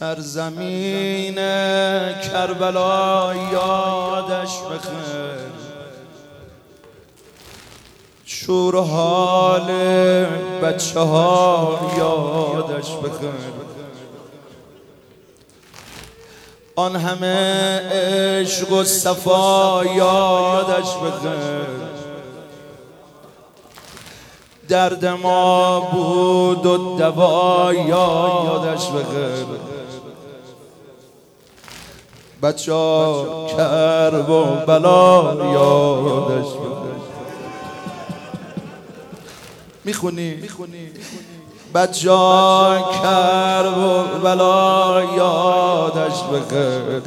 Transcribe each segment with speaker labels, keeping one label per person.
Speaker 1: سرزمین کربلا یادش بخیر. شور حال بچه ها یادش بخیر. آن همه عشق و صفا یادش بخیر. درد ما بود و دوا یادش بخیر. بچه کرب و بلا یادش می‌خونی؟ بچه کرب و بلا یادش بخیر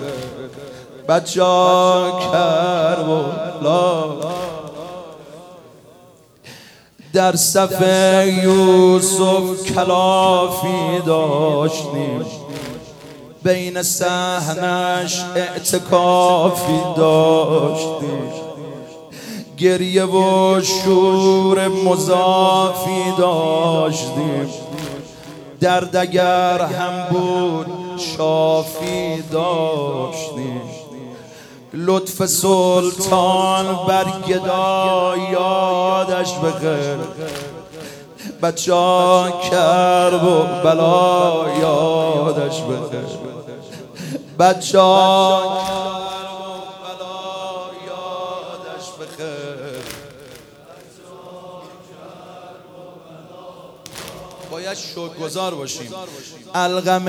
Speaker 1: بچه کرب و بلا. در صف یوسف کلافی داشتیم. بین سهنش اعتکافی داشتیم گریه و شور مضافی داشتیم درد اگر هم بود شافی داشتیم لطف سلطان بر گدا یادش بخیر. بچه کرب و بلا یادش بخیر. بچه باید گذار باشیم. الغم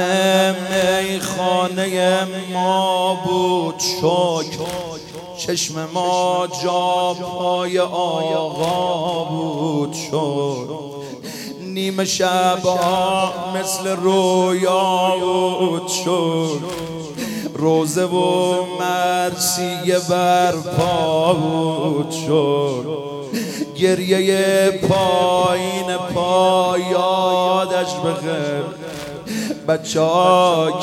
Speaker 1: میخانه ما بود شک. چشم ما جا پای آقا بود شد نیمه شب مثل رویا بود شد روزه و مرسیه برپا بود شد. گریه پایین پا یادش بخیر بچه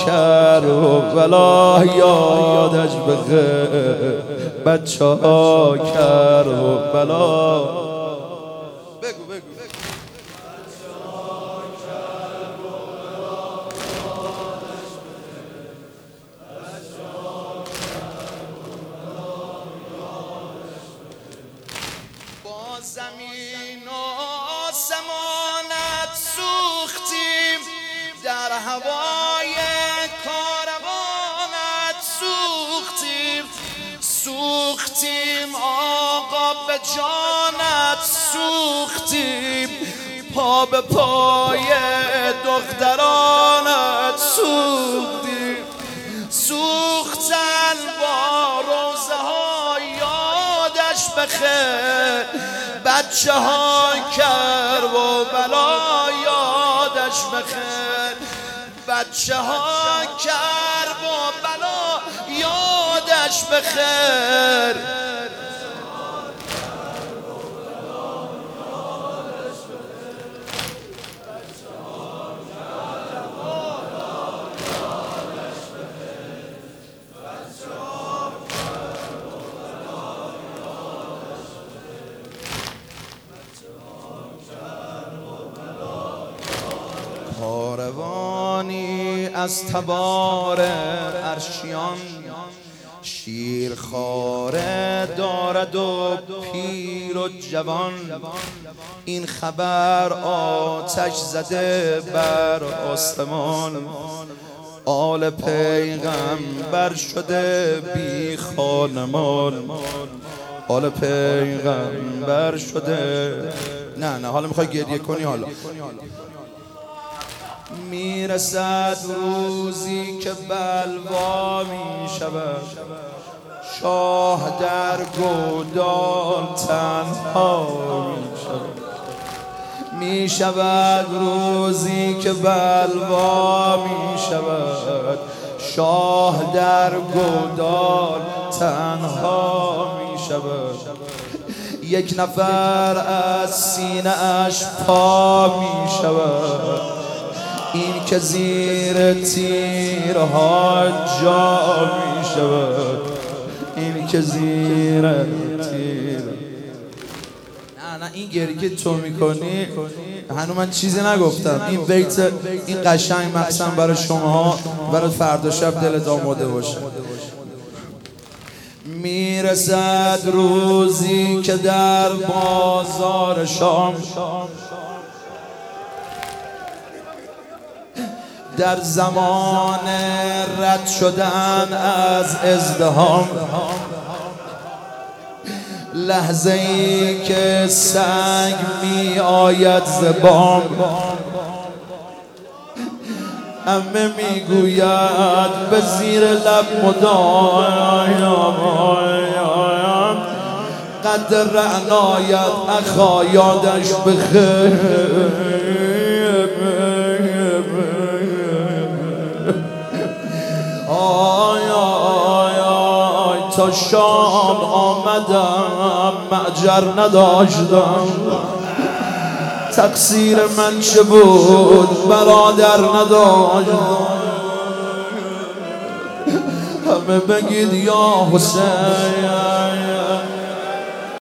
Speaker 1: کر و بلا یادش بخیر بچه کر و بلا در هوای کاروانت سوختیم سوختیم آقا به جانت سوختیم. پا به پای دخترانت سوختیم. سوختن با روزه ها یادش بخیر بچه ها کر و بلا یادش بخیر بچه ها کر و بلا یادش بخیر از تبار ارشیان شیرخواره دارد و پیر و جوان. این خبر آتش زده بر آسمان. آل پیغمبر شده بی خانمان. آل پیغمبر شده. نه نه حالا می‌خوای گریه کنی حالا. می‌رسد روزی که بلوا می شود شاه در گودال تنها می شود می شود روزی که بلوا می شود شاه در گودال تنها می شود یک نفر از سینه اش پا می شود این که زیر تیرها جا می شود این که زیر تیر. نه نه این گری که تو می‌کنی هنو من چیزی نگفتم. این بیت این قشنگ مقصم برای شما برای فردا شب دلت آماده باشه. می‌رسد روزی که در بازار شام در زمان رد شدن از ازدهام لحظه ای که سنگ می آید زبام امه می‌گوید به زیر لب مدایم قد رعنایت اخا یادش بخیر شام آمدم معجر نداشتم. تقصیر من چه بود؟ برادر نداشتم. همه بگید یا حسین.